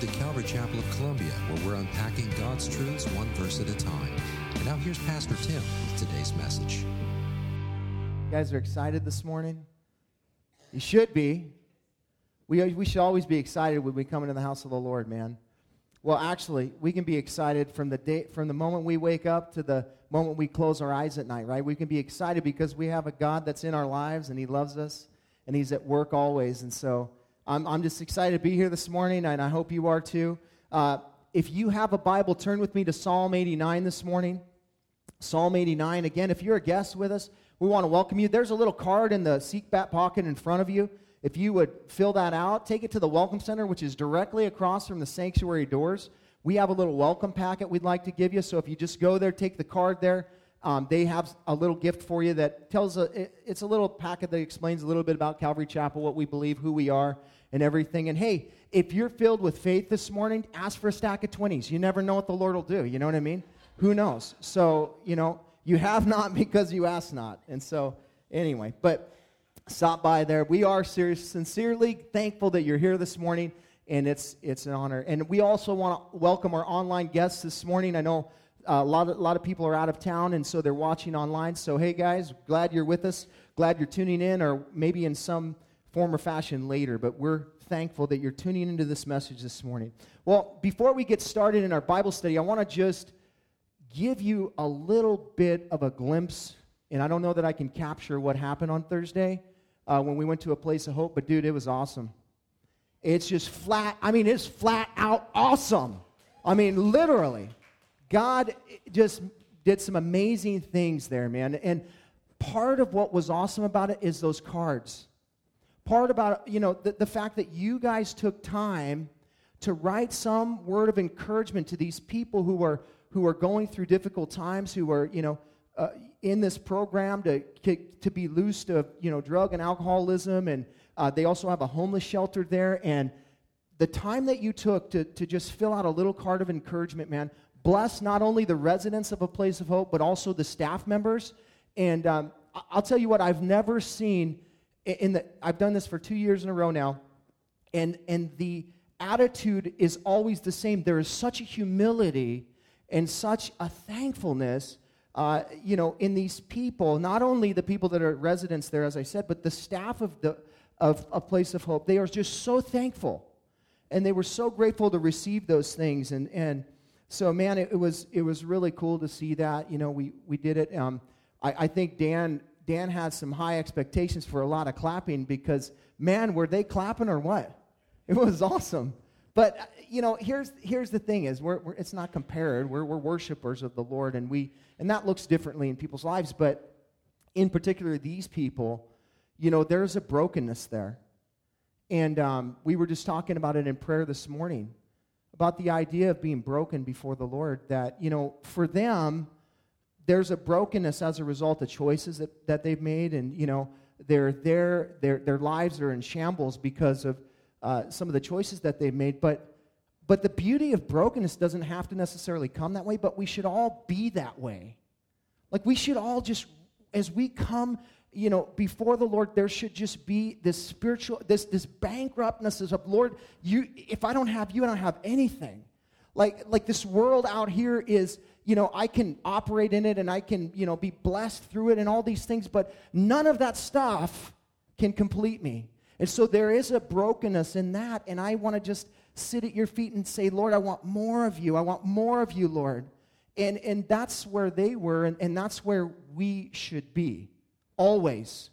to Calvary Chapel of Columbia, where we're unpacking God's truths one verse at a time. And now here's Pastor Tim with today's message. You guys are excited this morning? You should be. We, we should always be excited when we come into the house of the Lord, man. Well, actually, we can be excited from the day, from the moment we wake up to the moment we close our eyes at night, right? We can be excited because we have a God that's in our lives and He loves us and He's at work always. And so I'm, I'm just excited to be here this morning, and I hope you are too. Uh, if you have a Bible, turn with me to Psalm 89 this morning. Psalm 89. Again, if you're a guest with us, we want to welcome you. There's a little card in the seat back pocket in front of you. If you would fill that out, take it to the Welcome Center, which is directly across from the sanctuary doors. We have a little welcome packet we'd like to give you. So if you just go there, take the card there. Um, they have a little gift for you that tells a, it, it's a little packet that explains a little bit about Calvary Chapel, what we believe, who we are, and everything. And hey, if you're filled with faith this morning, ask for a stack of 20s. You never know what the Lord will do. You know what I mean? Who knows? So, you know, you have not because you ask not. And so, anyway, but stop by there. We are serious, sincerely thankful that you're here this morning, and it's, it's an honor. And we also want to welcome our online guests this morning. I know uh, a lot, of, a lot of people are out of town, and so they're watching online. So, hey, guys, glad you're with us. Glad you're tuning in, or maybe in some form or fashion later, but we're thankful that you're tuning into this message this morning. Well, before we get started in our Bible study, I want to just give you a little bit of a glimpse, and I don't know that I can capture what happened on Thursday uh, when we went to a place of hope, but dude, it was awesome. It's just flat, I mean, it's flat out awesome. I mean, literally. God just did some amazing things there, man. And part of what was awesome about it is those cards. Part about, you know, the, the fact that you guys took time to write some word of encouragement to these people who are who are going through difficult times, who are, you know, uh, in this program to, to be loosed of, you know, drug and alcoholism. And uh, they also have a homeless shelter there. And the time that you took to, to just fill out a little card of encouragement, man, bless not only the residents of a place of hope, but also the staff members. And um, I'll tell you what, I've never seen in the, I've done this for two years in a row now, and, and the attitude is always the same. There is such a humility and such a thankfulness, uh, you know, in these people, not only the people that are residents there, as I said, but the staff of the of a place of hope. They are just so thankful, and they were so grateful to receive those things. And and so, man, it, it was it was really cool to see that. You know, we we did it. Um, I, I think Dan Dan had some high expectations for a lot of clapping because, man, were they clapping or what? It was awesome. But uh, you know, here's here's the thing: is we're, we're, it's not compared. We're we're worshipers of the Lord, and we and that looks differently in people's lives. But in particular, these people, you know, there's a brokenness there, and um, we were just talking about it in prayer this morning about the idea of being broken before the Lord. That you know, for them, there's a brokenness as a result of choices that that they've made, and you know, their their their their lives are in shambles because of uh, some of the choices that they've made. But, but the beauty of brokenness doesn't have to necessarily come that way, but we should all be that way. Like we should all just, as we come, you know, before the Lord, there should just be this spiritual, this, this bankruptness of, Lord, you, if I don't have you, I don't have anything. Like, like this world out here is, you know, I can operate in it and I can, you know, be blessed through it and all these things, but none of that stuff can complete me. And so there is a brokenness in that. And I want to just sit at your feet and say, Lord, I want more of you. I want more of you, Lord. And, and that's where they were, and, and that's where we should be, always.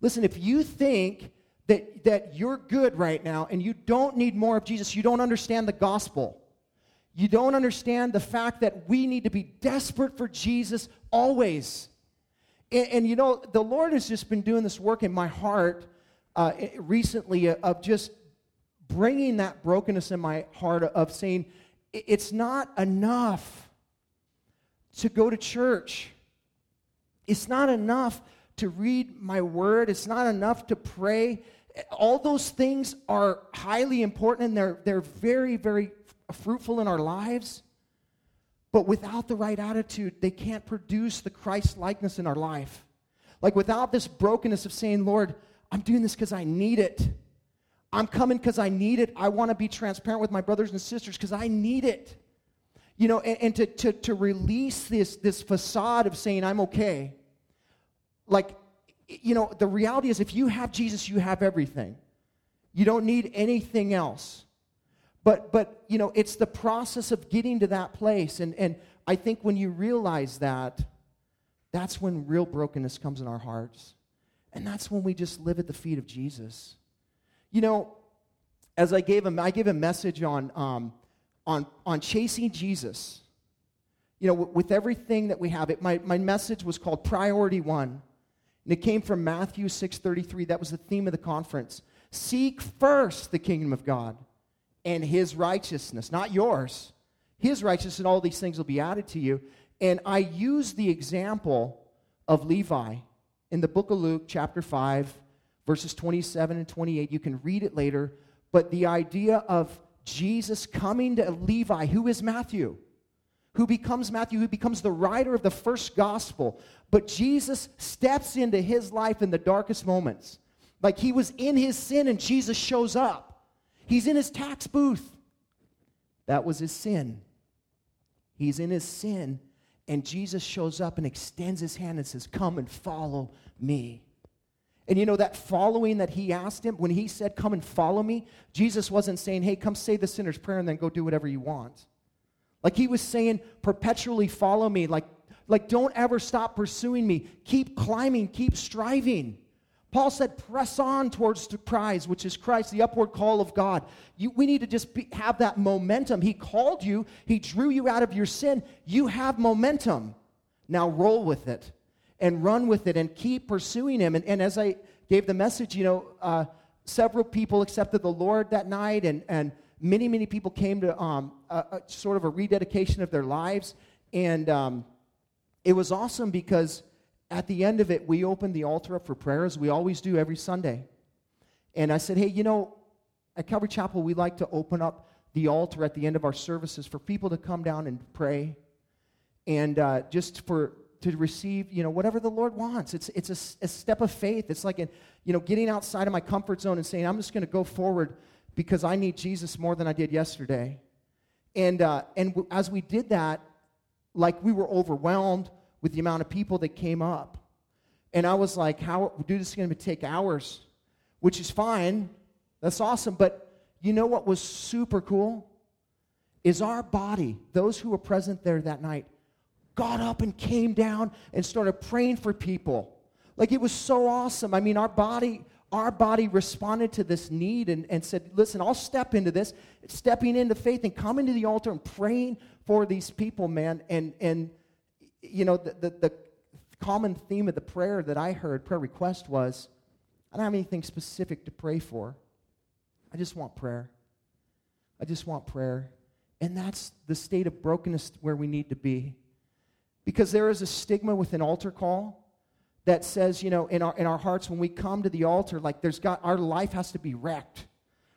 Listen, if you think that, that you're good right now and you don't need more of Jesus, you don't understand the gospel. You don't understand the fact that we need to be desperate for Jesus always. And, and, you know, the Lord has just been doing this work in my heart uh, recently of just bringing that brokenness in my heart of saying, it's not enough to go to church. It's not enough to read my word. It's not enough to pray. All those things are highly important and they're, they're very, very fruitful in our lives. But without the right attitude, they can't produce the Christ likeness in our life. Like without this brokenness of saying, Lord, I'm doing this because I need it. I'm coming because I need it. I want to be transparent with my brothers and sisters because I need it. You know, and, and to, to, to release this, this facade of saying, I'm okay. Like, you know, the reality is if you have Jesus, you have everything. You don't need anything else. But, but you know, it's the process of getting to that place. And, and I think when you realize that, that's when real brokenness comes in our hearts. And that's when we just live at the feet of Jesus. You know, as I gave him, I gave a message on, um, on, on chasing Jesus. You know, with everything that we have, it, my, my message was called Priority One. And it came from Matthew 6.33. That was the theme of the conference. Seek first the kingdom of God and his righteousness, not yours. His righteousness and all these things will be added to you. And I use the example of Levi in the book of Luke, chapter 5, verses 27 and 28. You can read it later. But the idea of Jesus coming to Levi, who is Matthew, who becomes Matthew, who becomes the writer of the first gospel. But Jesus steps into his life in the darkest moments. Like he was in his sin and Jesus shows up. He's in his tax booth. That was his sin. He's in his sin and Jesus shows up and extends his hand and says, Come and follow me. And you know that following that he asked him, when he said, Come and follow me, Jesus wasn't saying, Hey, come say the sinner's prayer and then go do whatever you want. Like he was saying, perpetually follow me. Like, like don't ever stop pursuing me. Keep climbing, keep striving. Paul said, press on towards the prize, which is Christ, the upward call of God. You, we need to just be, have that momentum. He called you, He drew you out of your sin. You have momentum. Now roll with it and run with it and keep pursuing Him. And, and as I gave the message, you know, uh, several people accepted the Lord that night, and, and many, many people came to um, a, a sort of a rededication of their lives. And um, it was awesome because at the end of it, we opened the altar up for prayer as we always do every Sunday. And I said, hey, you know, at Calvary Chapel, we like to open up the altar at the end of our services for people to come down and pray. And uh, just for to receive you know whatever the lord wants. It's, it's a, a step of faith. It's like a, you know getting outside of my comfort zone and saying i'm just going to go forward because i need jesus more than i did yesterday. And uh, and w- as we did that like we were overwhelmed with the amount of people that came up. And I was like, how, dude, this is going to take hours, which is fine. That's awesome. But you know what was super cool? Is our body, those who were present there that night, got up and came down and started praying for people. Like it was so awesome. I mean, our body, our body responded to this need and, and said, listen, I'll step into this, stepping into faith and coming to the altar and praying for these people, man. And and you know, the, the, the common theme of the prayer that I heard, prayer request was, I don't have anything specific to pray for. I just want prayer. I just want prayer. And that's the state of brokenness where we need to be. Because there is a stigma with an altar call that says, you know, in our, in our hearts, when we come to the altar, like there's got, our life has to be wrecked.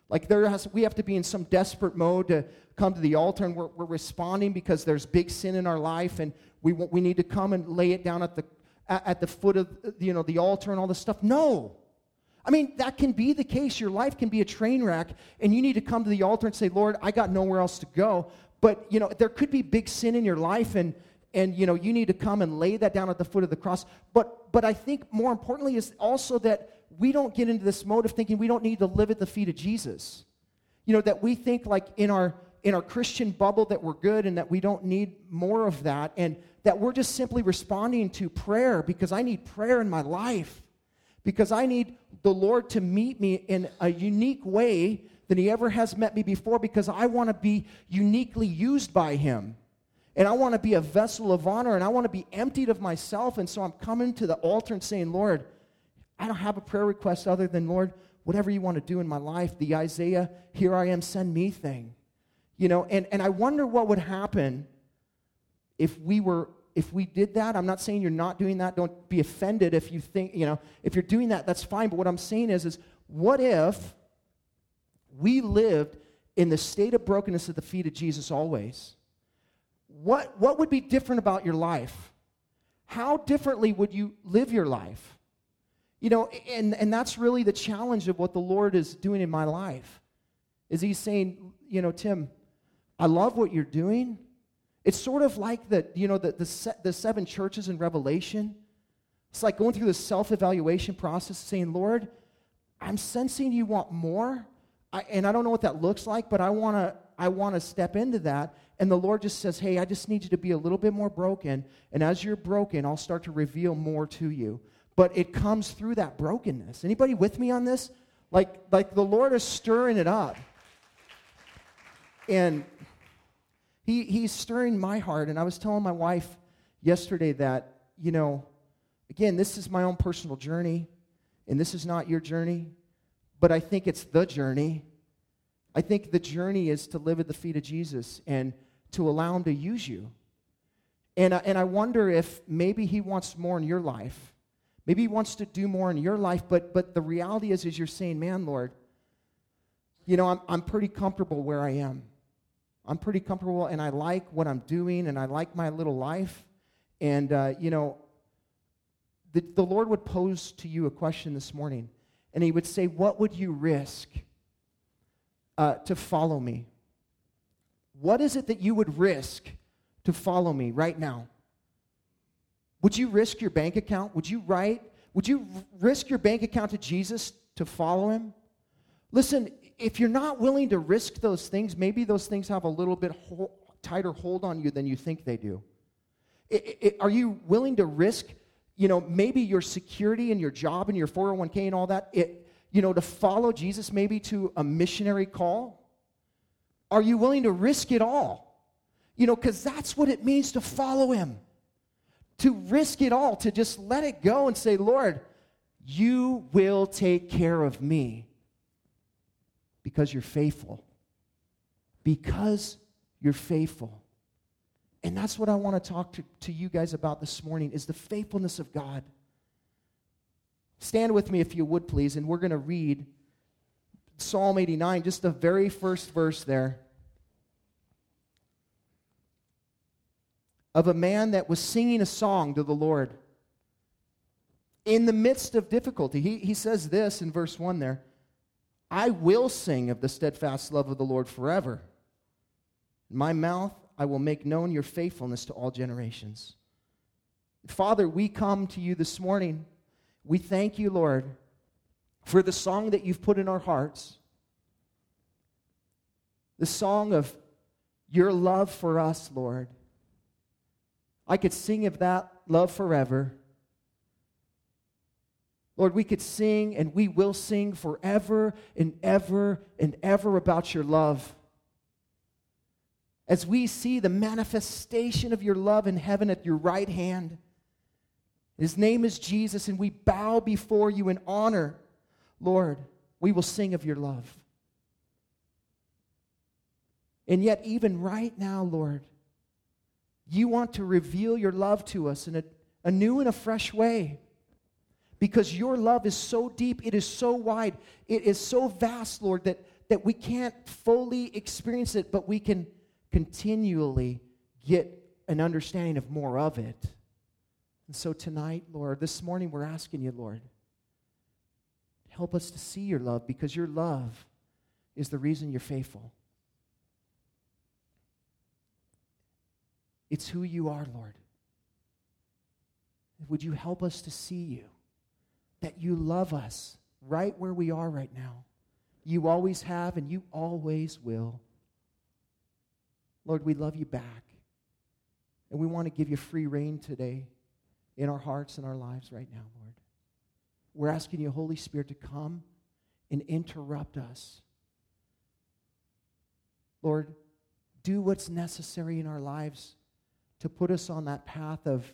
Like there has, we have to be in some desperate mode to come to the altar and we're, we're responding because there's big sin in our life and we, we need to come and lay it down at the, at the foot of you know, the altar and all this stuff. No. I mean, that can be the case. Your life can be a train wreck, and you need to come to the altar and say, Lord, I got nowhere else to go. But, you know, there could be big sin in your life, and, and you know, you need to come and lay that down at the foot of the cross. But, but I think more importantly is also that we don't get into this mode of thinking we don't need to live at the feet of Jesus. You know, that we think like in our in our Christian bubble that we're good and that we don't need more of that. And that we're just simply responding to prayer because I need prayer in my life, because I need the Lord to meet me in a unique way than He ever has met me before, because I want to be uniquely used by Him. And I want to be a vessel of honor and I want to be emptied of myself. And so I'm coming to the altar and saying, Lord, I don't have a prayer request other than, Lord, whatever you want to do in my life, the Isaiah, here I am, send me thing. You know, and, and I wonder what would happen if we were if we did that, I'm not saying you're not doing that. Don't be offended if you think, you know, if you're doing that, that's fine. But what I'm saying is, is what if we lived in the state of brokenness at the feet of Jesus always? What, what would be different about your life? How differently would you live your life? You know, and, and that's really the challenge of what the Lord is doing in my life. Is he's saying, you know, Tim, I love what you're doing. It's sort of like the, you know, the, the, se- the seven churches in Revelation. It's like going through the self evaluation process, saying, Lord, I'm sensing you want more. I, and I don't know what that looks like, but I want to I want to step into that. And the Lord just says, Hey, I just need you to be a little bit more broken. And as you're broken, I'll start to reveal more to you. But it comes through that brokenness. Anybody with me on this? Like, like the Lord is stirring it up. And he, he's stirring my heart. And I was telling my wife yesterday that, you know, again, this is my own personal journey, and this is not your journey, but I think it's the journey. I think the journey is to live at the feet of Jesus and to allow Him to use you. And, and I wonder if maybe He wants more in your life. Maybe He wants to do more in your life, but, but the reality is, is you're saying, man, Lord, you know, I'm, I'm pretty comfortable where I am. I'm pretty comfortable and I like what I'm doing and I like my little life. And, uh, you know, the, the Lord would pose to you a question this morning and He would say, What would you risk uh, to follow me? What is it that you would risk to follow me right now? Would you risk your bank account? Would you write? Would you risk your bank account to Jesus to follow him? Listen, if you're not willing to risk those things, maybe those things have a little bit ho- tighter hold on you than you think they do. It, it, are you willing to risk, you know, maybe your security and your job and your 401k and all that, it, you know, to follow Jesus maybe to a missionary call? Are you willing to risk it all? You know, because that's what it means to follow him. To risk it all, to just let it go and say, Lord, you will take care of me because you're faithful. Because you're faithful. And that's what I want to talk to, to you guys about this morning is the faithfulness of God. Stand with me if you would please, and we're going to read Psalm 89, just the very first verse there. Of a man that was singing a song to the Lord in the midst of difficulty. He, he says this in verse 1 there I will sing of the steadfast love of the Lord forever. In my mouth, I will make known your faithfulness to all generations. Father, we come to you this morning. We thank you, Lord, for the song that you've put in our hearts. The song of your love for us, Lord. I could sing of that love forever. Lord, we could sing and we will sing forever and ever and ever about your love. As we see the manifestation of your love in heaven at your right hand, his name is Jesus, and we bow before you in honor, Lord, we will sing of your love. And yet, even right now, Lord, you want to reveal your love to us in a, a new and a fresh way because your love is so deep, it is so wide, it is so vast, Lord, that, that we can't fully experience it, but we can continually get an understanding of more of it. And so tonight, Lord, this morning we're asking you, Lord, help us to see your love because your love is the reason you're faithful. It's who you are, Lord. Would you help us to see you? that you love us right where we are right now. You always have, and you always will. Lord, we love you back. And we want to give you free reign today in our hearts and our lives right now, Lord. We're asking you, Holy Spirit, to come and interrupt us. Lord, do what's necessary in our lives to put us on that path of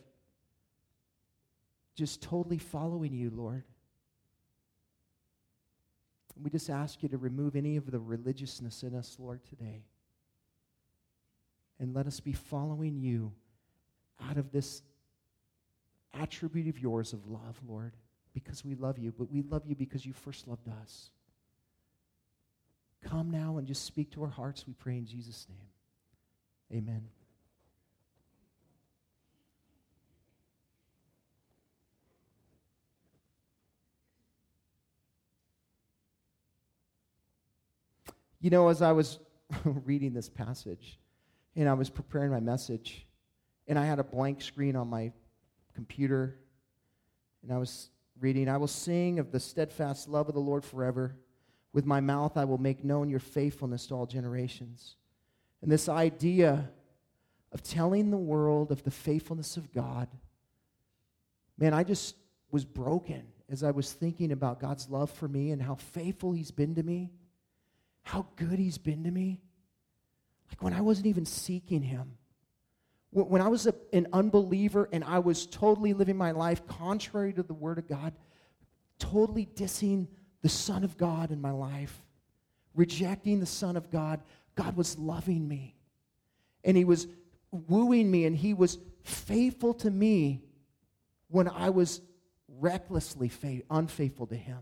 just totally following you, Lord. We just ask you to remove any of the religiousness in us, Lord, today. And let us be following you out of this attribute of yours of love, Lord, because we love you, but we love you because you first loved us. Come now and just speak to our hearts, we pray in Jesus' name. Amen. You know, as I was reading this passage and I was preparing my message, and I had a blank screen on my computer, and I was reading, I will sing of the steadfast love of the Lord forever. With my mouth, I will make known your faithfulness to all generations. And this idea of telling the world of the faithfulness of God, man, I just was broken as I was thinking about God's love for me and how faithful He's been to me, how good He's been to me. Like when I wasn't even seeking Him, when I was a, an unbeliever and I was totally living my life contrary to the Word of God, totally dissing the Son of God in my life, rejecting the Son of God, God was loving me. And He was wooing me, and He was faithful to me when I was recklessly fa- unfaithful to Him.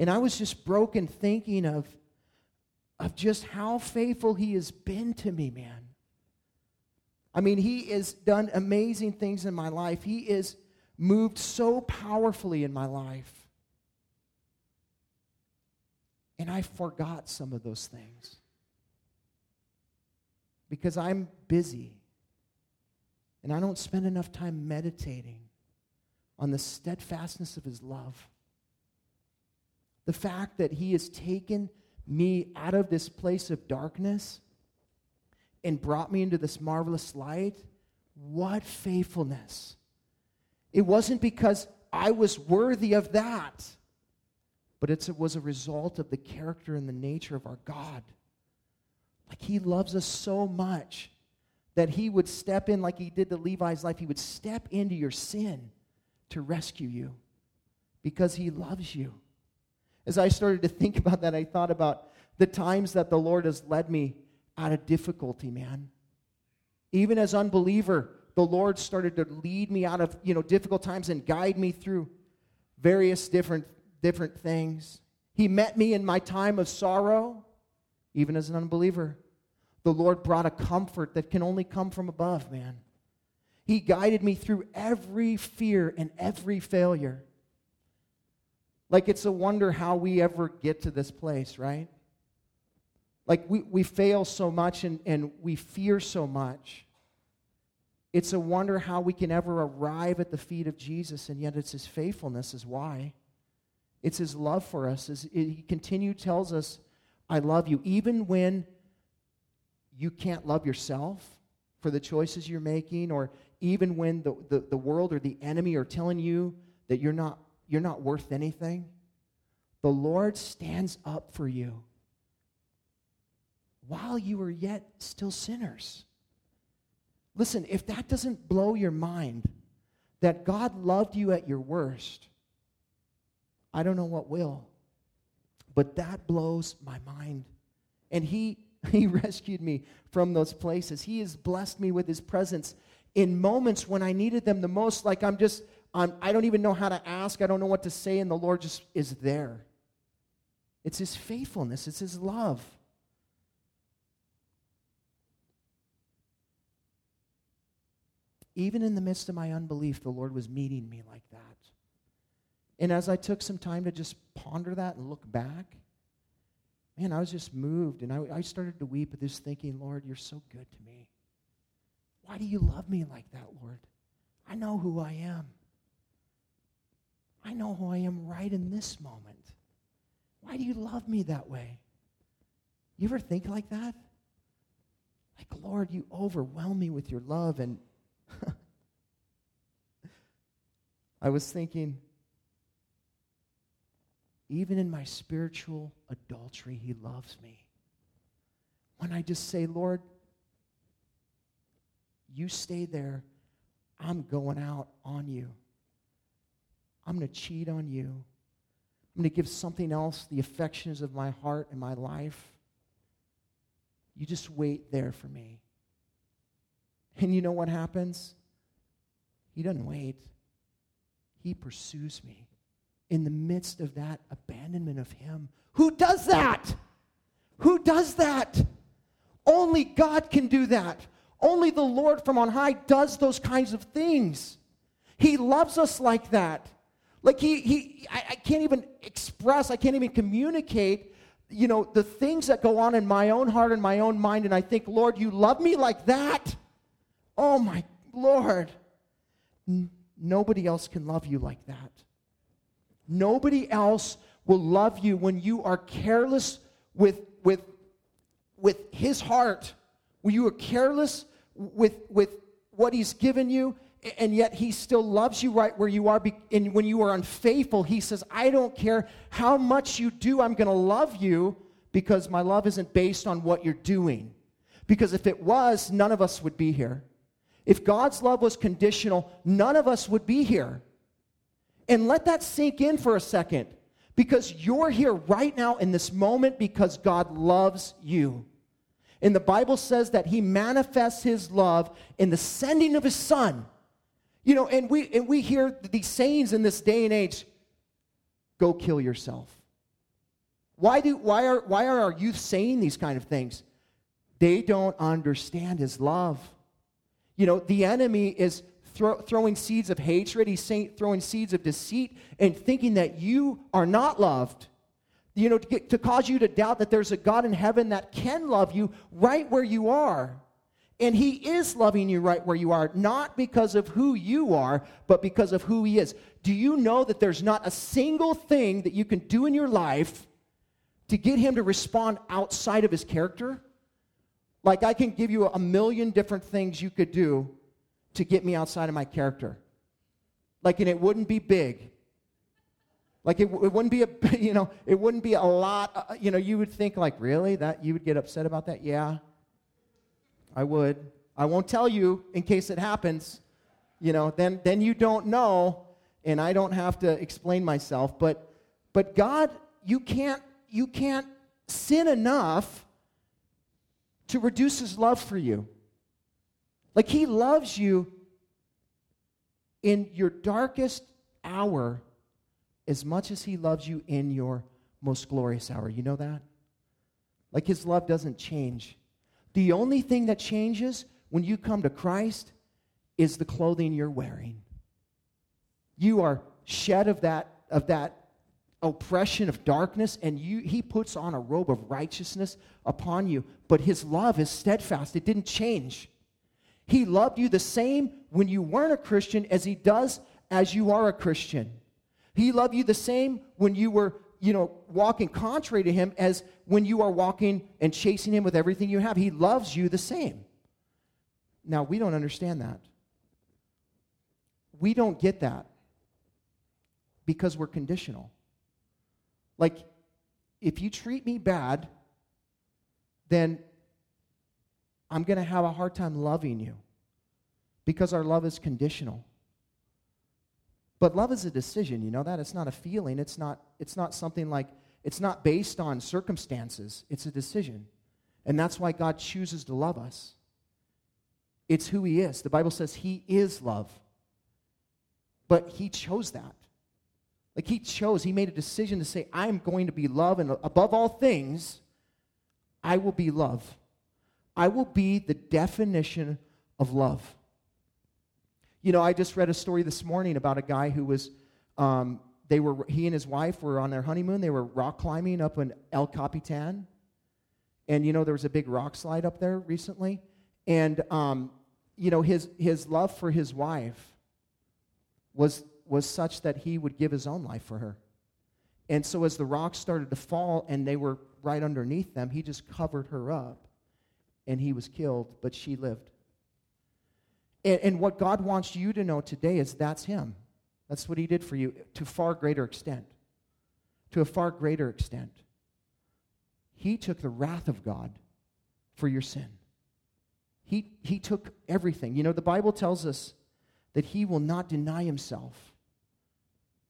And I was just broken thinking of, of just how faithful He has been to me, man. I mean, He has done amazing things in my life. He is moved so powerfully in my life. And I forgot some of those things because I'm busy and I don't spend enough time meditating on the steadfastness of His love. The fact that He has taken me out of this place of darkness and brought me into this marvelous light. What faithfulness! It wasn't because I was worthy of that but it was a result of the character and the nature of our God. Like he loves us so much that he would step in, like he did to Levi's life, he would step into your sin to rescue you because he loves you. As I started to think about that, I thought about the times that the Lord has led me out of difficulty, man. Even as unbeliever, the Lord started to lead me out of, you know, difficult times and guide me through various different different things. He met me in my time of sorrow, even as an unbeliever. The Lord brought a comfort that can only come from above, man. He guided me through every fear and every failure. Like it's a wonder how we ever get to this place, right? Like we, we fail so much and, and we fear so much. It's a wonder how we can ever arrive at the feet of Jesus, and yet it's his faithfulness is why. It's his love for us. As he continued tells us, I love you, even when you can't love yourself for the choices you're making, or even when the, the, the world or the enemy are telling you that you're not, you're not worth anything. The Lord stands up for you while you are yet still sinners. Listen, if that doesn't blow your mind, that God loved you at your worst, I don't know what will. But that blows my mind. And he he rescued me from those places. He has blessed me with his presence in moments when I needed them the most like I'm just I'm, I don't even know how to ask, I don't know what to say and the Lord just is there. It's his faithfulness, it's his love. Even in the midst of my unbelief, the Lord was meeting me like that. And as I took some time to just ponder that and look back, man, I was just moved. And I, I started to weep at this thinking, Lord, you're so good to me. Why do you love me like that, Lord? I know who I am. I know who I am right in this moment. Why do you love me that way? You ever think like that? Like, Lord, you overwhelm me with your love. And I was thinking, even in my spiritual adultery, He loves me. When I just say, Lord, you stay there, I'm going out on you. I'm going to cheat on you. I'm going to give something else the affections of my heart and my life. You just wait there for me. And you know what happens? He doesn't wait, He pursues me in the midst of that abandonment of Him. Who does that? Who does that? Only God can do that. Only the Lord from on high does those kinds of things. He loves us like that. Like he, he I, I can't even express, I can't even communicate you know, the things that go on in my own heart and my own mind, and I think, Lord, you love me like that? Oh my Lord. Nobody else can love you like that. Nobody else will love you when you are careless with, with, with his heart, when you are careless with, with what he's given you, and yet he still loves you right where you are. And when you are unfaithful, he says, I don't care how much you do, I'm going to love you because my love isn't based on what you're doing. Because if it was, none of us would be here. If God's love was conditional, none of us would be here. And let that sink in for a second because you're here right now in this moment because God loves you. And the Bible says that he manifests his love in the sending of his son. You know, and we and we hear these sayings in this day and age, go kill yourself. Why do why are why are our youth saying these kind of things? They don't understand his love. You know, the enemy is throw, throwing seeds of hatred, he's saying, throwing seeds of deceit, and thinking that you are not loved you know, to, get, to cause you to doubt that there's a God in heaven that can love you right where you are. And He is loving you right where you are, not because of who you are, but because of who He is. Do you know that there's not a single thing that you can do in your life to get Him to respond outside of His character? Like, I can give you a million different things you could do to get me outside of my character. Like, and it wouldn't be big. Like it, it, wouldn't be a, you know, it wouldn't be a lot, uh, you know, you would think like, really? That, you would get upset about that? Yeah, I would. I won't tell you in case it happens, you know, then, then you don't know and I don't have to explain myself. But, but God, you can't, you can't sin enough to reduce his love for you. Like he loves you in your darkest hour as much as he loves you in your most glorious hour. You know that? Like his love doesn't change. The only thing that changes when you come to Christ is the clothing you're wearing. You are shed of that, of that oppression of darkness, and you, he puts on a robe of righteousness upon you. But his love is steadfast, it didn't change. He loved you the same when you weren't a Christian as he does as you are a Christian. He loved you the same when you were, you know, walking contrary to him as when you are walking and chasing him with everything you have. He loves you the same. Now, we don't understand that. We don't get that because we're conditional. Like, if you treat me bad, then I'm going to have a hard time loving you because our love is conditional. But love is a decision, you know that? It's not a feeling. It's not, it's not something like, it's not based on circumstances. It's a decision. And that's why God chooses to love us. It's who He is. The Bible says He is love. But He chose that. Like He chose, He made a decision to say, I'm going to be love, and above all things, I will be love. I will be the definition of love. You know, I just read a story this morning about a guy who was, um, they were, he and his wife were on their honeymoon. They were rock climbing up in El Capitan. And, you know, there was a big rock slide up there recently. And, um, you know, his, his love for his wife was, was such that he would give his own life for her. And so as the rocks started to fall and they were right underneath them, he just covered her up and he was killed, but she lived. And, and what God wants you to know today is that's Him. That's what He did for you to far greater extent. To a far greater extent. He took the wrath of God for your sin. He, he took everything. You know, the Bible tells us that He will not deny Himself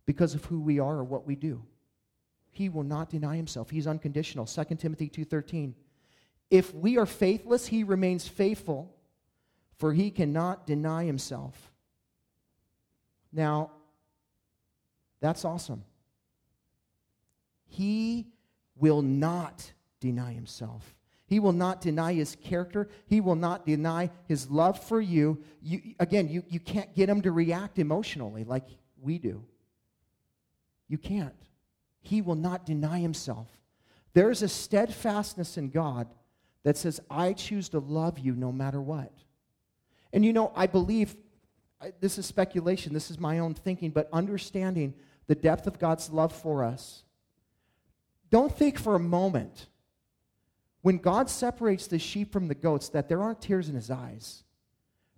because of who we are or what we do. He will not deny Himself. He's unconditional. 2 Timothy 2.13. If we are faithless, He remains faithful for he cannot deny himself. Now, that's awesome. He will not deny himself. He will not deny his character. He will not deny his love for you. you again, you, you can't get him to react emotionally like we do. You can't. He will not deny himself. There's a steadfastness in God that says, I choose to love you no matter what. And you know, I believe, this is speculation, this is my own thinking, but understanding the depth of God's love for us, don't think for a moment when God separates the sheep from the goats that there aren't tears in his eyes.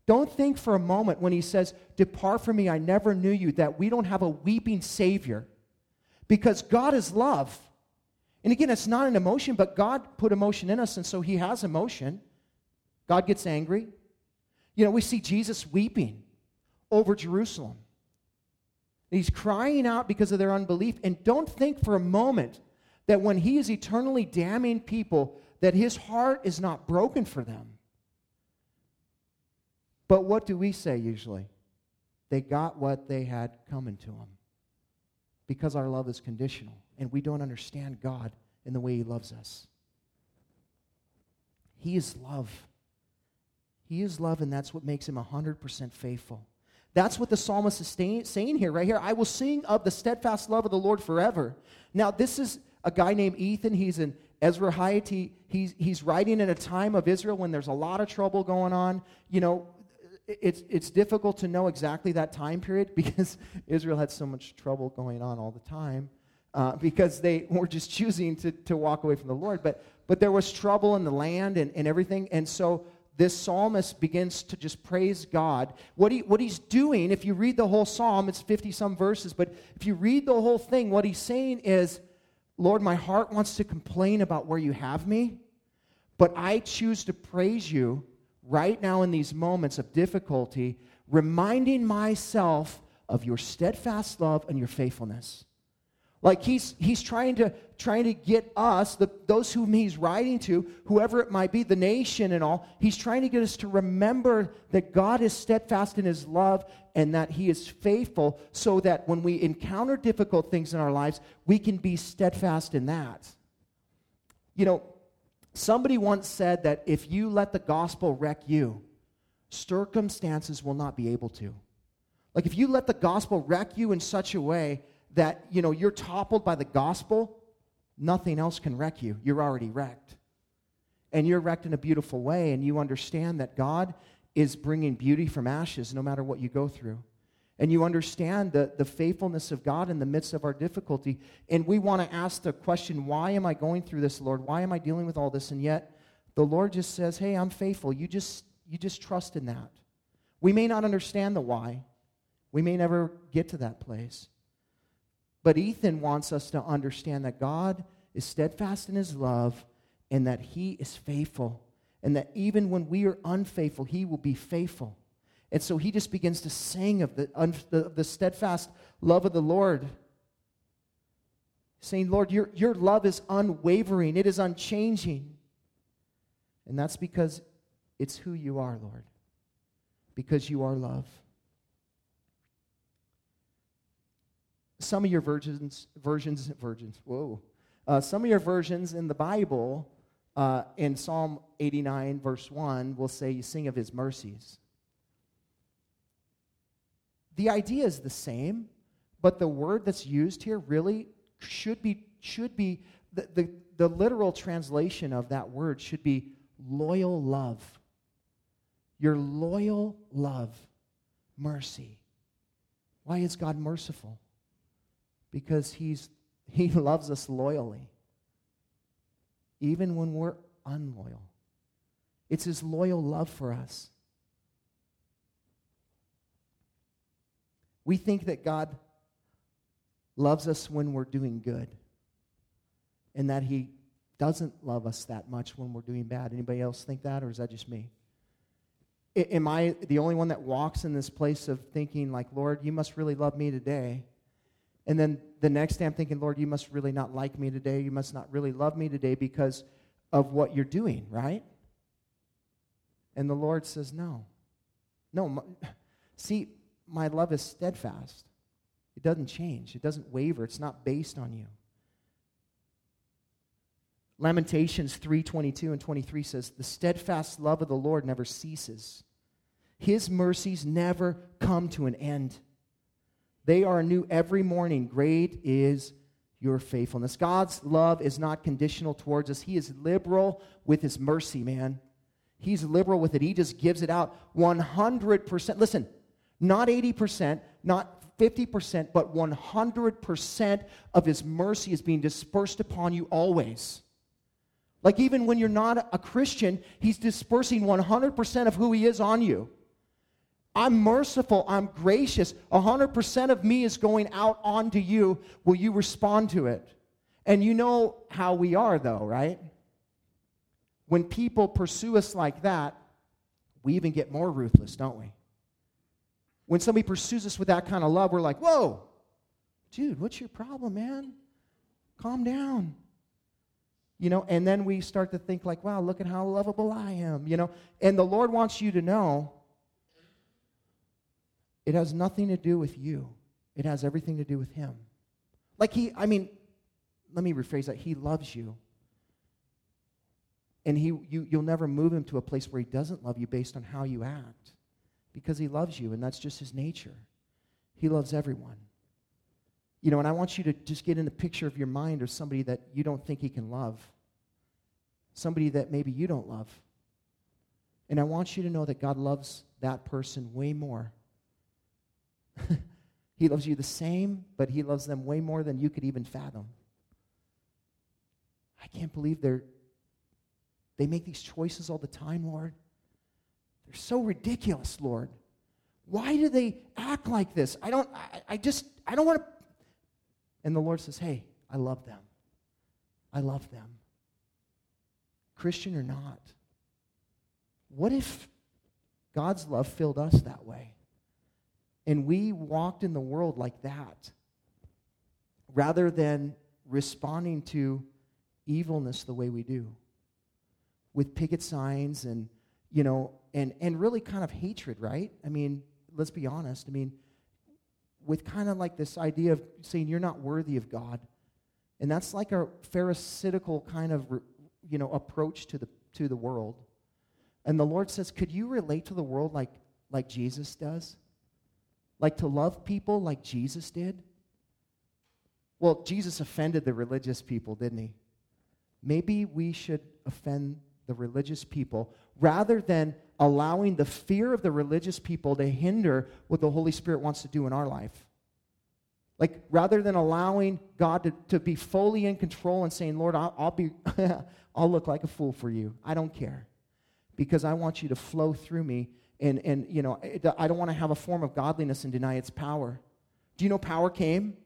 Don't think for a moment when he says, Depart from me, I never knew you, that we don't have a weeping Savior. Because God is love. And again, it's not an emotion, but God put emotion in us, and so he has emotion. God gets angry. You know, we see Jesus weeping over Jerusalem. He's crying out because of their unbelief. And don't think for a moment that when he is eternally damning people, that his heart is not broken for them. But what do we say usually? They got what they had coming to them. Because our love is conditional and we don't understand God in the way he loves us. He is love. He is love, and that's what makes him 100% faithful. That's what the psalmist is saying here, right here. I will sing of the steadfast love of the Lord forever. Now, this is a guy named Ethan. He's an Ezrahite. He, he's, he's writing in a time of Israel when there's a lot of trouble going on. You know, it's, it's difficult to know exactly that time period because Israel had so much trouble going on all the time uh, because they were just choosing to, to walk away from the Lord. But, but there was trouble in the land and, and everything. And so this psalmist begins to just praise God. What, he, what he's doing, if you read the whole psalm, it's 50 some verses, but if you read the whole thing, what he's saying is, Lord, my heart wants to complain about where you have me, but I choose to praise you right now in these moments of difficulty, reminding myself of your steadfast love and your faithfulness. Like he's, he's trying, to, trying to get us, the, those whom he's writing to, whoever it might be, the nation and all, he's trying to get us to remember that God is steadfast in his love and that he is faithful so that when we encounter difficult things in our lives, we can be steadfast in that. You know, somebody once said that if you let the gospel wreck you, circumstances will not be able to. Like if you let the gospel wreck you in such a way that, you know, you're toppled by the gospel, nothing else can wreck you. You're already wrecked. And you're wrecked in a beautiful way, and you understand that God is bringing beauty from ashes no matter what you go through. And you understand the, the faithfulness of God in the midst of our difficulty. And we want to ask the question, why am I going through this, Lord? Why am I dealing with all this? And yet, the Lord just says, hey, I'm faithful. You just, you just trust in that. We may not understand the why, we may never get to that place. But Ethan wants us to understand that God is steadfast in his love and that he is faithful. And that even when we are unfaithful, he will be faithful. And so he just begins to sing of the, the, the steadfast love of the Lord. Saying, Lord, your, your love is unwavering, it is unchanging. And that's because it's who you are, Lord. Because you are love. Some of your versions, versions, versions, whoa. Uh, some of your versions in the Bible, uh, in Psalm 89, verse 1, will say, You sing of his mercies. The idea is the same, but the word that's used here really should be, should be the, the, the literal translation of that word should be loyal love. Your loyal love, mercy. Why is God merciful? Because he's, he loves us loyally, even when we're unloyal. It's his loyal love for us. We think that God loves us when we're doing good and that he doesn't love us that much when we're doing bad. Anybody else think that or is that just me? Am I the only one that walks in this place of thinking like, "Lord, you must really love me today?" And then the next day I'm thinking, Lord, you must really not like me today. You must not really love me today because of what you're doing, right? And the Lord says, No. No. My, see, my love is steadfast. It doesn't change, it doesn't waver, it's not based on you. Lamentations 3:22 and 23 says, "The steadfast love of the Lord never ceases. His mercies never come to an end." They are new every morning. Great is your faithfulness. God's love is not conditional towards us, He is liberal with His mercy, man. He's liberal with it. He just gives it out 100%. Listen, not 80%, not 50%, but 100% of His mercy is being dispersed upon you always. Like even when you're not a Christian, He's dispersing 100% of who He is on you. I'm merciful. I'm gracious. 100% of me is going out onto you. Will you respond to it? And you know how we are, though, right? When people pursue us like that, we even get more ruthless, don't we? When somebody pursues us with that kind of love, we're like, whoa, dude, what's your problem, man? Calm down. You know, and then we start to think, like, wow, look at how lovable I am, you know. And the Lord wants you to know it has nothing to do with you, it has everything to do with Him. Like He, I mean, let me rephrase that. He loves you. And he, you, you'll never move him to a place where he doesn't love you based on how you act because he loves you, and that's just his nature. He loves everyone. You know, and I want you to just get in the picture of your mind of somebody that you don't think he can love, somebody that maybe you don't love. And I want you to know that God loves that person way more he loves you the same, but he loves them way more than you could even fathom. I can't believe they're they make these choices all the time, Lord. They're so ridiculous, Lord. Why do they act like this? I don't I, I just I don't want to And the Lord says, "Hey, I love them. I love them." Christian or not. What if God's love filled us that way? And we walked in the world like that rather than responding to evilness the way we do with picket signs and you know and and really kind of hatred right? I mean let's be honest. I mean with kind of like this idea of saying you're not worthy of god. And that's like a pharisaical kind of you know approach to the to the world. And the lord says could you relate to the world like like jesus does like to love people like Jesus did? Well, Jesus offended the religious people, didn't he? Maybe we should offend the religious people rather than allowing the fear of the religious people to hinder what the Holy Spirit wants to do in our life. Like, rather than allowing God to, to be fully in control and saying, Lord, I'll, I'll be, I'll look like a fool for you. I don't care. Because I want you to flow through me and, and you know, I don't want to have a form of godliness and deny its power. Do you know power came?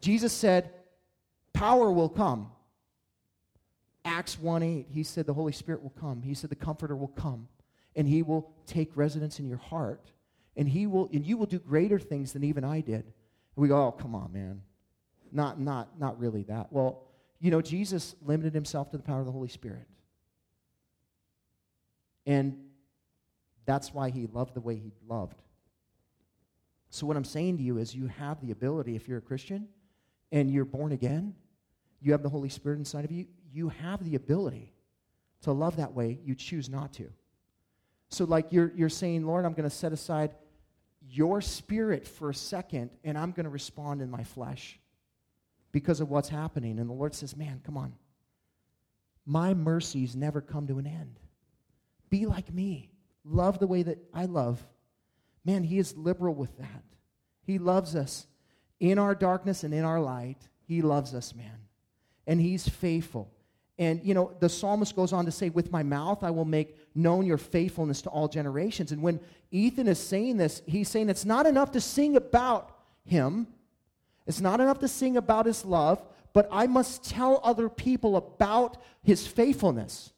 Jesus said, Power will come. Acts 1 8, he said, The Holy Spirit will come. He said, The Comforter will come, and he will take residence in your heart. And, he will, and you will do greater things than even I did. And we go, Oh, come on, man. Not, not, not really that. Well, you know, Jesus limited himself to the power of the Holy Spirit. And that's why he loved the way he loved. So, what I'm saying to you is, you have the ability, if you're a Christian and you're born again, you have the Holy Spirit inside of you, you have the ability to love that way. You choose not to. So, like you're, you're saying, Lord, I'm going to set aside your spirit for a second and I'm going to respond in my flesh because of what's happening. And the Lord says, Man, come on. My mercies never come to an end. Be like me love the way that I love, man, He is liberal with that. He loves us in our darkness and in our light. He loves us, man. And He's faithful. And, you know, the psalmist goes on to say, With my mouth I will make known your faithfulness to all generations. And when Ethan is saying this, he's saying it's not enough to sing about Him, it's not enough to sing about His love, but I must tell other people about His faithfulness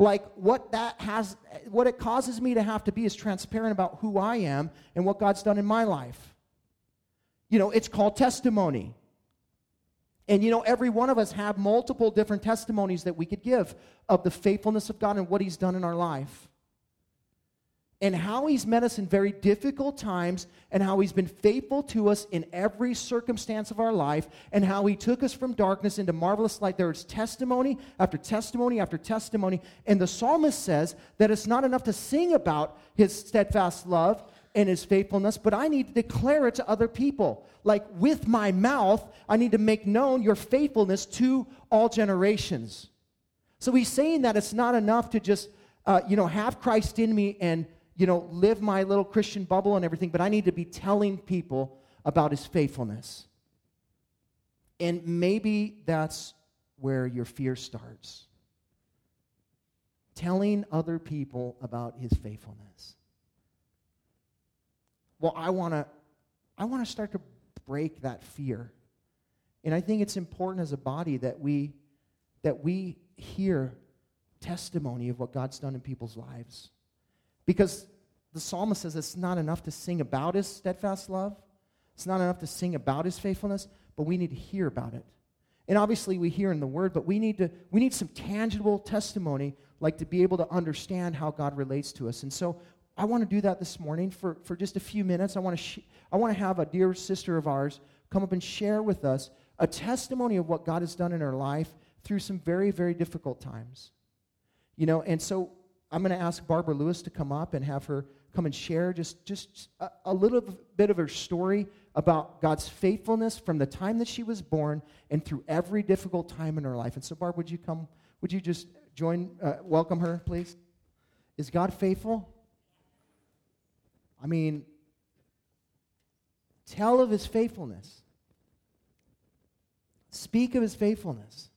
like what that has what it causes me to have to be is transparent about who i am and what god's done in my life. You know it's called testimony. And you know every one of us have multiple different testimonies that we could give of the faithfulness of god and what he's done in our life and how he's met us in very difficult times and how he's been faithful to us in every circumstance of our life and how he took us from darkness into marvelous light. There is testimony after testimony after testimony. And the psalmist says that it's not enough to sing about his steadfast love, and his faithfulness, but I need to declare it to other people. Like with my mouth, I need to make known your faithfulness to all generations. So he's saying that it's not enough to just, uh, you know, have Christ in me and, you know, live my little Christian bubble and everything, but I need to be telling people about his faithfulness. And maybe that's where your fear starts. Telling other people about his faithfulness. Well, I want to I want to start to break that fear. And I think it's important as a body that we that we hear testimony of what God's done in people's lives. Because the psalmist says it's not enough to sing about his steadfast love. It's not enough to sing about his faithfulness, but we need to hear about it. And obviously we hear in the word, but we need to we need some tangible testimony like to be able to understand how God relates to us. And so I want to do that this morning for, for just a few minutes. I want to sh- I want to have a dear sister of ours come up and share with us a testimony of what God has done in her life through some very very difficult times. You know, and so I'm going to ask Barbara Lewis to come up and have her come and share just just a, a little bit of her story about God's faithfulness from the time that she was born and through every difficult time in her life. And so, Barb, would you come? Would you just join, uh, welcome her, please? Is God faithful? I mean, tell of his faithfulness. Speak of his faithfulness.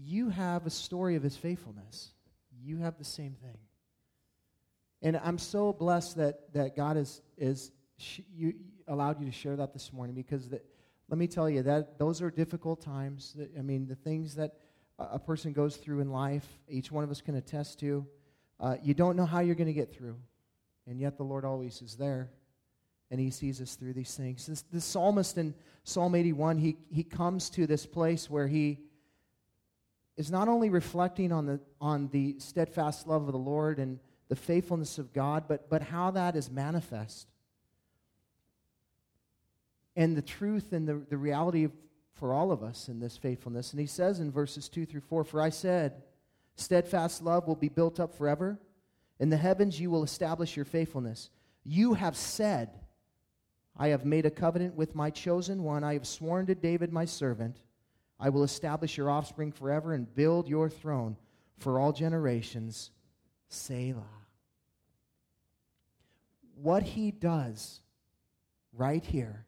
You have a story of his faithfulness. You have the same thing. And I'm so blessed that, that God is, is sh- you, allowed you to share that this morning because let me tell you that those are difficult times. I mean, the things that a person goes through in life, each one of us can attest to. Uh, you don't know how you're going to get through, and yet the Lord always is there, and He sees us through these things. This, this psalmist in Psalm 81, he, he comes to this place where he is not only reflecting on the, on the steadfast love of the Lord and the faithfulness of God, but, but how that is manifest and the truth and the, the reality of, for all of us in this faithfulness. And he says in verses 2 through 4 For I said, steadfast love will be built up forever. In the heavens you will establish your faithfulness. You have said, I have made a covenant with my chosen one. I have sworn to David my servant. I will establish your offspring forever and build your throne for all generations. Selah. What he does right here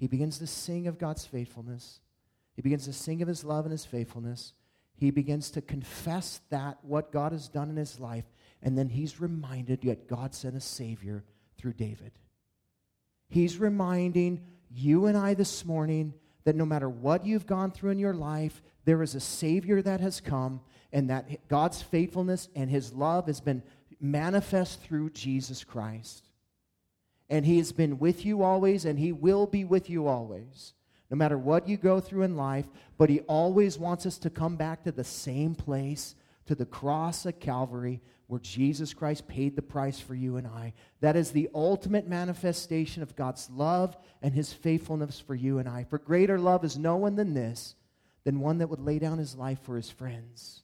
he begins to sing of God's faithfulness. He begins to sing of his love and his faithfulness. He begins to confess that what God has done in his life. And then he's reminded that God sent a Savior through David. He's reminding you and I this morning that no matter what you've gone through in your life, there is a Savior that has come, and that God's faithfulness and his love has been manifest through Jesus Christ and He has been with you always, and He will be with you always, no matter what you go through in life. But He always wants us to come back to the same place, to the cross at Calvary, where Jesus Christ paid the price for you and I. That is the ultimate manifestation of God's love and His faithfulness for you and I. For greater love is no one than this, than one that would lay down his life for his friends.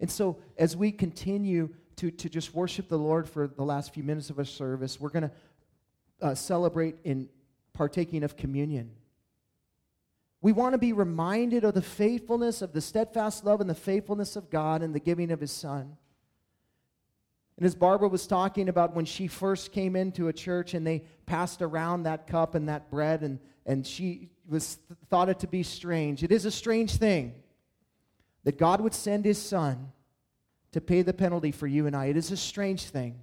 And so, as we continue to, to just worship the Lord for the last few minutes of our service. We're going to uh, celebrate in partaking of communion. We want to be reminded of the faithfulness of the steadfast love and the faithfulness of God and the giving of His Son. And as Barbara was talking about when she first came into a church and they passed around that cup and that bread, and, and she was thought it to be strange. It is a strange thing that God would send His Son to pay the penalty for you and I. It is a strange thing.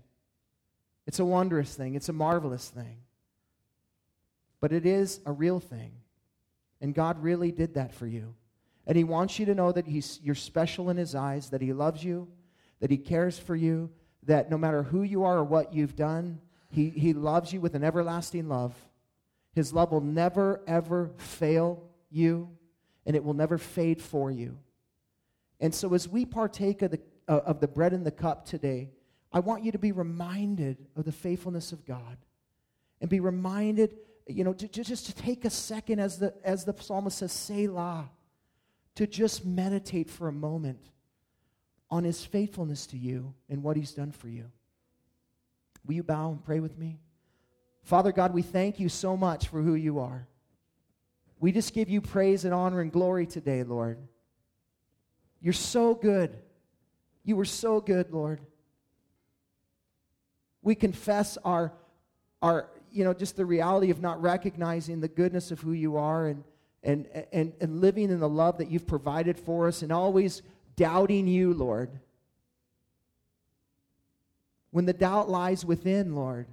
It's a wondrous thing. It's a marvelous thing. But it is a real thing. And God really did that for you. And He wants you to know that he's, you're special in His eyes, that He loves you, that He cares for you, that no matter who you are or what you've done, He, he loves you with an everlasting love. His love will never, ever fail you, and it will never fade for you. And so, as we partake of the uh, of the bread and the cup today, I want you to be reminded of the faithfulness of God and be reminded, you know, to, to just to take a second as the, as the psalmist says, Selah, to just meditate for a moment on his faithfulness to you and what he's done for you. Will you bow and pray with me? Father God, we thank you so much for who you are. We just give you praise and honor and glory today, Lord. You're so good. You were so good, Lord. We confess our, our, you know, just the reality of not recognizing the goodness of who you are and, and, and, and living in the love that you've provided for us and always doubting you, Lord. When the doubt lies within, Lord,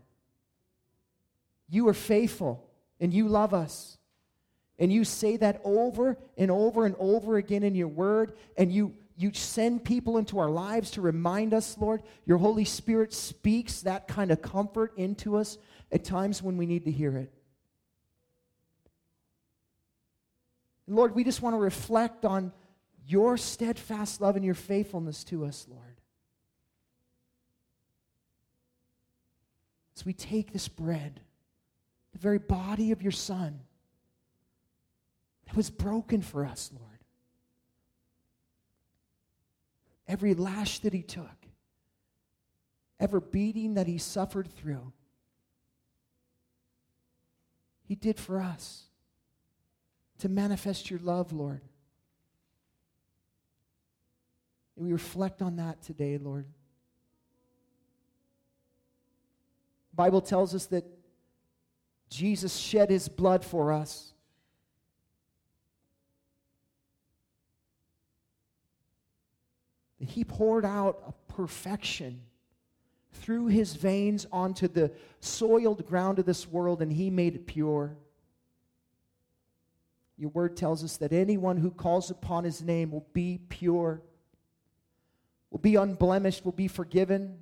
you are faithful and you love us. And you say that over and over and over again in your word, and you, you send people into our lives to remind us, Lord. Your Holy Spirit speaks that kind of comfort into us at times when we need to hear it. Lord, we just want to reflect on your steadfast love and your faithfulness to us, Lord. As we take this bread, the very body of your Son that was broken for us, Lord. Every lash that he took, every beating that he suffered through, he did for us to manifest your love, Lord. And we reflect on that today, Lord. The Bible tells us that Jesus shed his blood for us. He poured out a perfection through his veins onto the soiled ground of this world and he made it pure. Your word tells us that anyone who calls upon his name will be pure, will be unblemished, will be forgiven.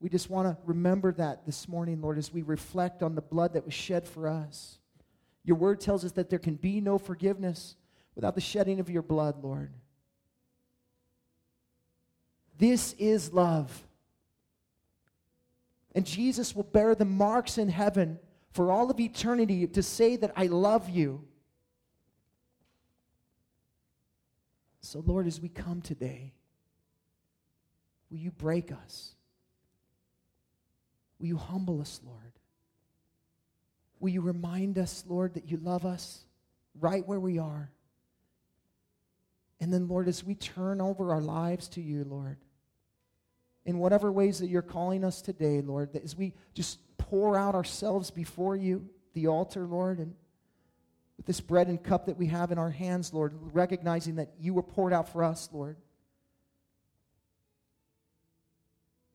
We just want to remember that this morning, Lord, as we reflect on the blood that was shed for us. Your word tells us that there can be no forgiveness without the shedding of your blood, Lord. This is love. And Jesus will bear the marks in heaven for all of eternity to say that I love you. So, Lord, as we come today, will you break us? Will you humble us, Lord? Will you remind us, Lord, that you love us right where we are? And then, Lord, as we turn over our lives to you, Lord, in whatever ways that you're calling us today, Lord, that as we just pour out ourselves before you, the altar, Lord, and with this bread and cup that we have in our hands, Lord, recognizing that you were poured out for us, Lord.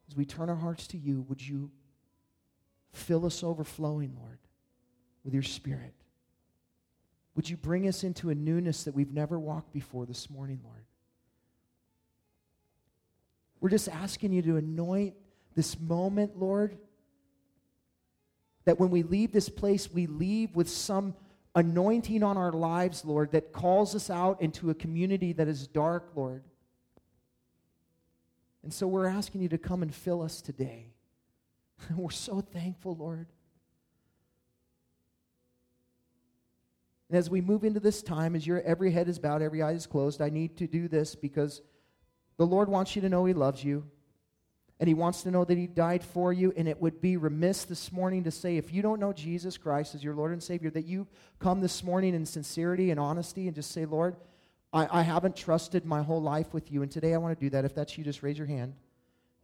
As we turn our hearts to you, would you Fill us overflowing, Lord, with your Spirit. Would you bring us into a newness that we've never walked before this morning, Lord? We're just asking you to anoint this moment, Lord, that when we leave this place, we leave with some anointing on our lives, Lord, that calls us out into a community that is dark, Lord. And so we're asking you to come and fill us today. We're so thankful, Lord. And as we move into this time, as your every head is bowed, every eye is closed, I need to do this because the Lord wants you to know He loves you. And He wants to know that He died for you. And it would be remiss this morning to say, if you don't know Jesus Christ as your Lord and Savior, that you come this morning in sincerity and honesty and just say, Lord, I, I haven't trusted my whole life with you. And today I want to do that. If that's you, just raise your hand.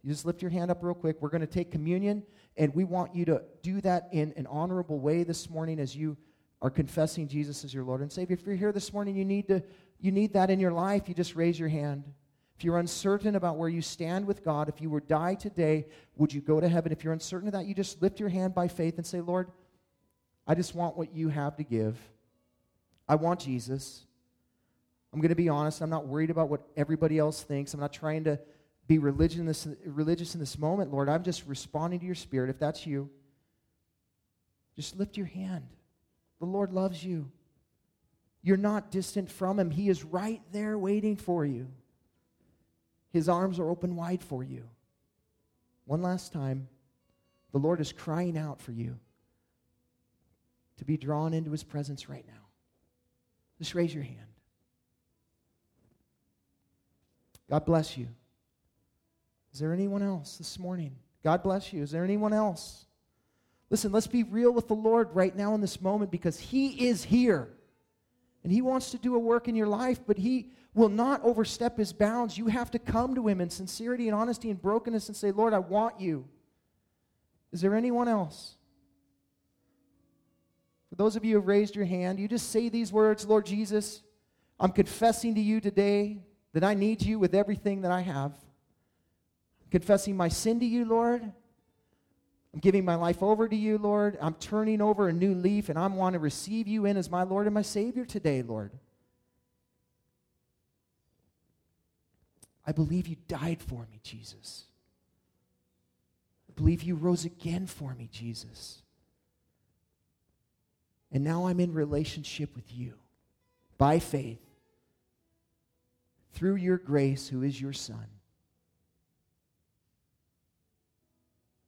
You just lift your hand up real quick. We're going to take communion, and we want you to do that in an honorable way this morning as you are confessing Jesus as your Lord and Savior. If you're here this morning, you need to you need that in your life. You just raise your hand. If you're uncertain about where you stand with God, if you were to die today, would you go to heaven? If you're uncertain of that, you just lift your hand by faith and say, Lord, I just want what you have to give. I want Jesus. I'm going to be honest. I'm not worried about what everybody else thinks. I'm not trying to be religious in, this, religious in this moment, Lord. I'm just responding to your spirit. If that's you, just lift your hand. The Lord loves you. You're not distant from him, He is right there waiting for you. His arms are open wide for you. One last time, the Lord is crying out for you to be drawn into His presence right now. Just raise your hand. God bless you. Is there anyone else this morning? God bless you. Is there anyone else? Listen, let's be real with the Lord right now in this moment because He is here. And He wants to do a work in your life, but He will not overstep His bounds. You have to come to Him in sincerity and honesty and brokenness and say, Lord, I want you. Is there anyone else? For those of you who have raised your hand, you just say these words Lord Jesus, I'm confessing to you today that I need you with everything that I have. Confessing my sin to you, Lord. I'm giving my life over to you, Lord. I'm turning over a new leaf, and I want to receive you in as my Lord and my Savior today, Lord. I believe you died for me, Jesus. I believe you rose again for me, Jesus. And now I'm in relationship with you by faith through your grace, who is your Son.